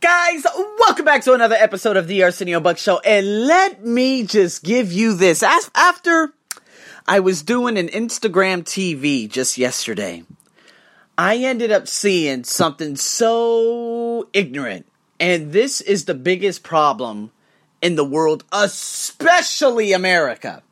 guys? Welcome back to another episode of the Arsenio Buck Show. And let me just give you this. As after I was doing an Instagram TV just yesterday, I ended up seeing something so ignorant. And this is the biggest problem in the world, especially America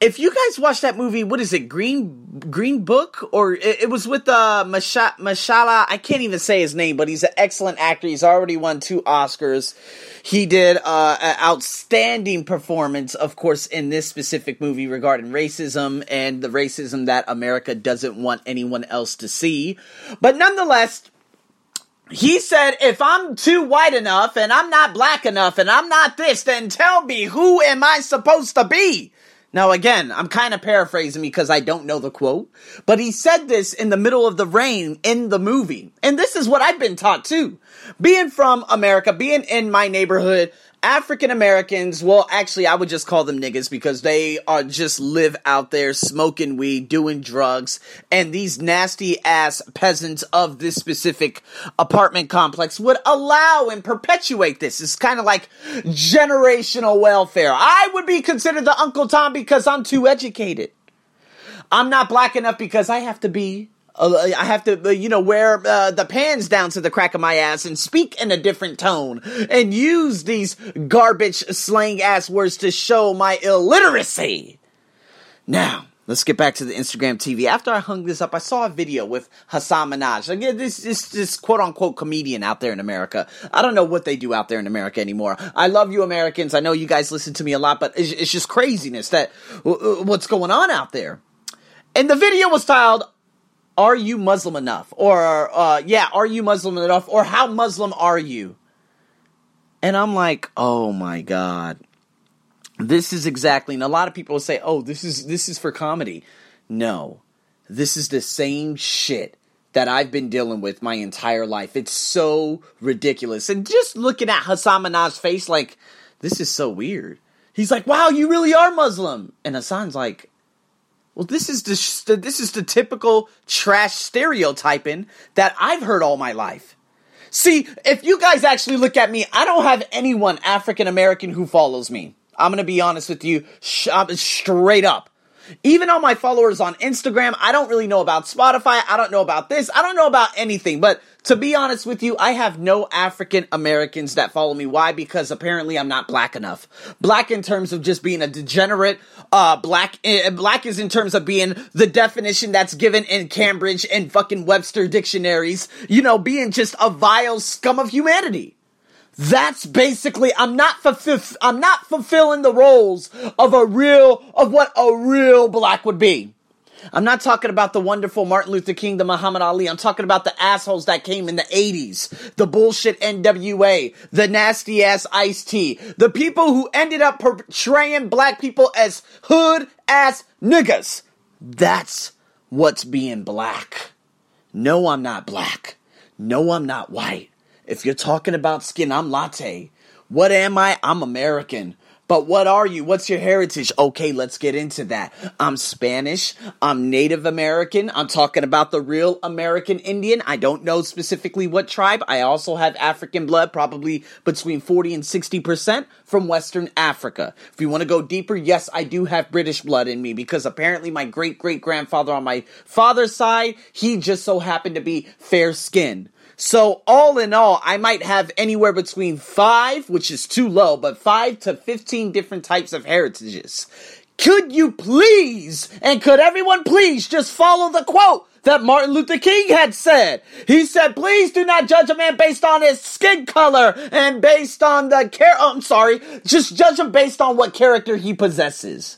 if you guys watch that movie, what is it, Green Green Book, or it, it was with uh, Masha, Mashala? I can't even say his name, but he's an excellent actor. He's already won two Oscars. He did uh, an outstanding performance, of course, in this specific movie regarding racism and the racism that America doesn't want anyone else to see. But nonetheless, he said, if I'm too white enough and I'm not black enough and I'm not this, then tell me who am I supposed to be? Now, again, I'm kind of paraphrasing because I don't know the quote, but he said this in the middle of the rain in the movie. And this is what I've been taught too. Being from America, being in my neighborhood, African Americans, well, actually, I would just call them niggas because they are just live out there smoking weed, doing drugs, and these nasty ass peasants of this specific apartment complex would allow and perpetuate this. It's kind of like generational welfare. I would be considered the Uncle Tom because I'm too educated. I'm not black enough because I have to be I have to, uh, you know, wear uh, the pants down to the crack of my ass and speak in a different tone and use these garbage slang ass words to show my illiteracy. Now, let's get back to the Instagram TV. After I hung this up, I saw a video with Hasan Minhaj. Again, this this this quote unquote comedian out there in America. I don't know what they do out there in America anymore. I love you Americans. I know you guys listen to me a lot, but it's, it's just craziness that what's going on out there. And the video was titled are you Muslim enough? Or, uh, yeah, are you Muslim enough? Or how Muslim are you? And I'm like, oh my God. This is exactly, and a lot of people will say, oh, this is, this is for comedy. No, this is the same shit that I've been dealing with my entire life. It's so ridiculous. And just looking at Hasan Minhaj's face, like, this is so weird. He's like, wow, you really are Muslim. And Hassan's like, well, this is the this is the typical trash stereotyping that I've heard all my life. See, if you guys actually look at me, I don't have anyone African American who follows me. I'm gonna be honest with you, straight up. Even on my followers on Instagram, I don't really know about Spotify. I don't know about this. I don't know about anything. But to be honest with you, I have no African Americans that follow me. Why? Because apparently I'm not black enough. Black in terms of just being a degenerate. Uh, black, uh, black is in terms of being the definition that's given in Cambridge and fucking Webster dictionaries. You know, being just a vile scum of humanity. That's basically I'm not fulfill I'm not fulfilling the roles of a real of what a real black would be. I'm not talking about the wonderful Martin Luther King, the Muhammad Ali. I'm talking about the assholes that came in the 80s, the bullshit NWA, the nasty ass Ice T, the people who ended up portraying black people as hood ass niggas. That's what's being black. No, I'm not black. No, I'm not white. If you're talking about skin, I'm latte. What am I? I'm American. But what are you? What's your heritage? Okay, let's get into that. I'm Spanish. I'm Native American. I'm talking about the real American Indian. I don't know specifically what tribe. I also have African blood, probably between 40 and 60% from Western Africa. If you want to go deeper, yes, I do have British blood in me because apparently my great great grandfather on my father's side, he just so happened to be fair skinned. So all in all, I might have anywhere between five, which is too low, but five to 15 different types of heritages. Could you please, and could everyone please just follow the quote that Martin Luther King had said? He said, please do not judge a man based on his skin color and based on the care, oh, I'm sorry, just judge him based on what character he possesses.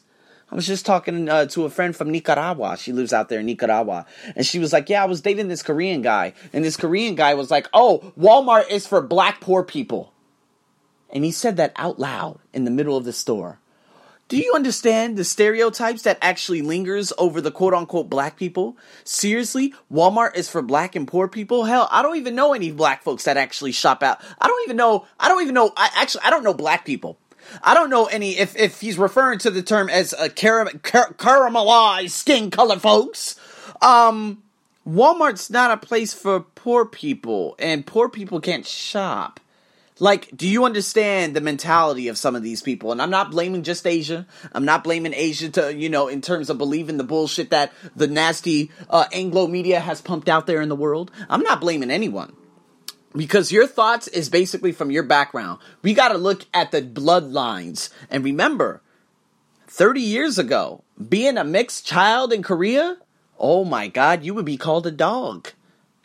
I was just talking uh, to a friend from Nicaragua. She lives out there in Nicaragua. And she was like, Yeah, I was dating this Korean guy. And this Korean guy was like, Oh, Walmart is for black poor people. And he said that out loud in the middle of the store. Do you understand the stereotypes that actually lingers over the quote unquote black people? Seriously, Walmart is for black and poor people? Hell, I don't even know any black folks that actually shop out. I don't even know, I don't even know, I actually, I don't know black people. I don't know any if if he's referring to the term as a caram- car- caramelized skin color, folks. Um, Walmart's not a place for poor people, and poor people can't shop. Like, do you understand the mentality of some of these people? And I'm not blaming just Asia. I'm not blaming Asia to, you know, in terms of believing the bullshit that the nasty uh, Anglo media has pumped out there in the world. I'm not blaming anyone. Because your thoughts is basically from your background. We gotta look at the bloodlines. And remember, 30 years ago, being a mixed child in Korea, oh my god, you would be called a dog.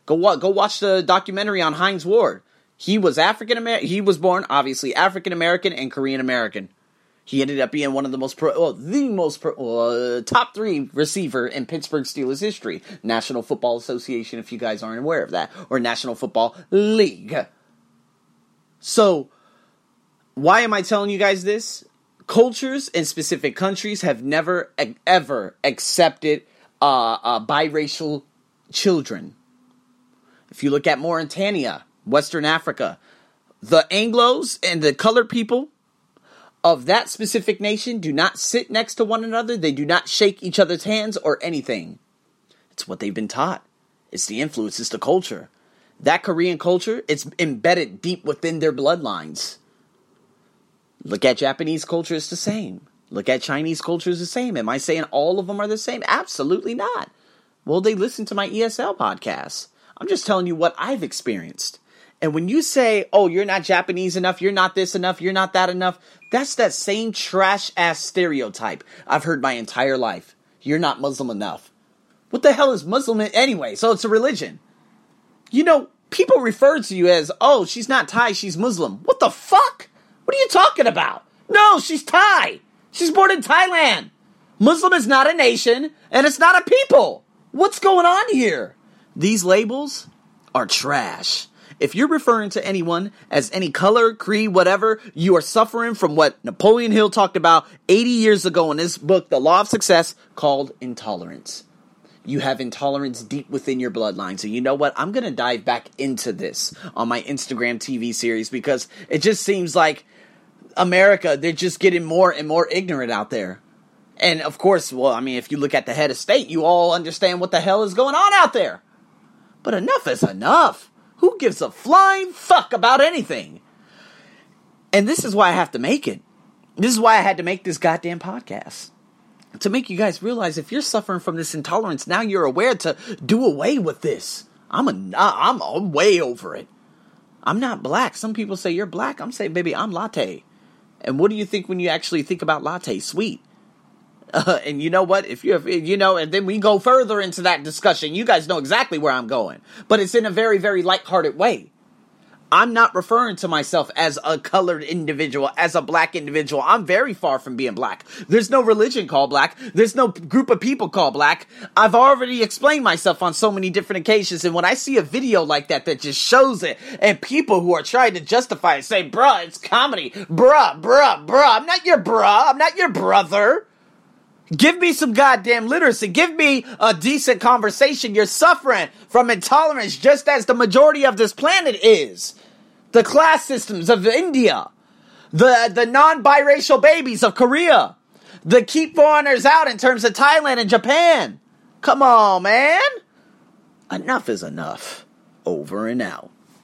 Go, go watch the documentary on Hines Ward. He was African American. He was born obviously African American and Korean American. He ended up being one of the most pro, well, the most pro, uh, top three receiver in Pittsburgh Steelers history. National Football Association, if you guys aren't aware of that, or National Football League. So, why am I telling you guys this? Cultures and specific countries have never ever accepted uh, uh, biracial children. If you look at Mauritania, Western Africa. The Anglos and the colored people of that specific nation do not sit next to one another. They do not shake each other's hands or anything. It's what they've been taught. It's the influence, it's the culture. That Korean culture, it's embedded deep within their bloodlines. Look at Japanese culture, it's the same. Look at Chinese culture, it's the same. Am I saying all of them are the same? Absolutely not. Well, they listen to my ESL podcast. I'm just telling you what I've experienced. And when you say, oh, you're not Japanese enough, you're not this enough, you're not that enough, that's that same trash ass stereotype I've heard my entire life. You're not Muslim enough. What the hell is Muslim anyway? So it's a religion. You know, people refer to you as, oh, she's not Thai, she's Muslim. What the fuck? What are you talking about? No, she's Thai. She's born in Thailand. Muslim is not a nation, and it's not a people. What's going on here? These labels are trash. If you're referring to anyone as any color, creed, whatever, you are suffering from what Napoleon Hill talked about 80 years ago in his book, The Law of Success, called intolerance. You have intolerance deep within your bloodline. So, you know what? I'm going to dive back into this on my Instagram TV series because it just seems like America, they're just getting more and more ignorant out there. And of course, well, I mean, if you look at the head of state, you all understand what the hell is going on out there. But enough is enough. Who gives a flying fuck about anything? And this is why I have to make it. This is why I had to make this goddamn podcast. To make you guys realize if you're suffering from this intolerance, now you're aware to do away with this. I'm a I'm, I'm way over it. I'm not black. Some people say you're black. I'm saying, baby, I'm latte. And what do you think when you actually think about latte? Sweet. Uh, and you know what? If you, you know, and then we go further into that discussion, you guys know exactly where I'm going. But it's in a very, very lighthearted way. I'm not referring to myself as a colored individual, as a black individual. I'm very far from being black. There's no religion called black. There's no group of people called black. I've already explained myself on so many different occasions. And when I see a video like that that just shows it, and people who are trying to justify it say, bruh, it's comedy. Bruh, bruh, bruh. I'm not your bruh. I'm not your brother. Give me some goddamn literacy. Give me a decent conversation. You're suffering from intolerance just as the majority of this planet is. The class systems of India, the, the non biracial babies of Korea, the keep foreigners out in terms of Thailand and Japan. Come on, man. Enough is enough. Over and out.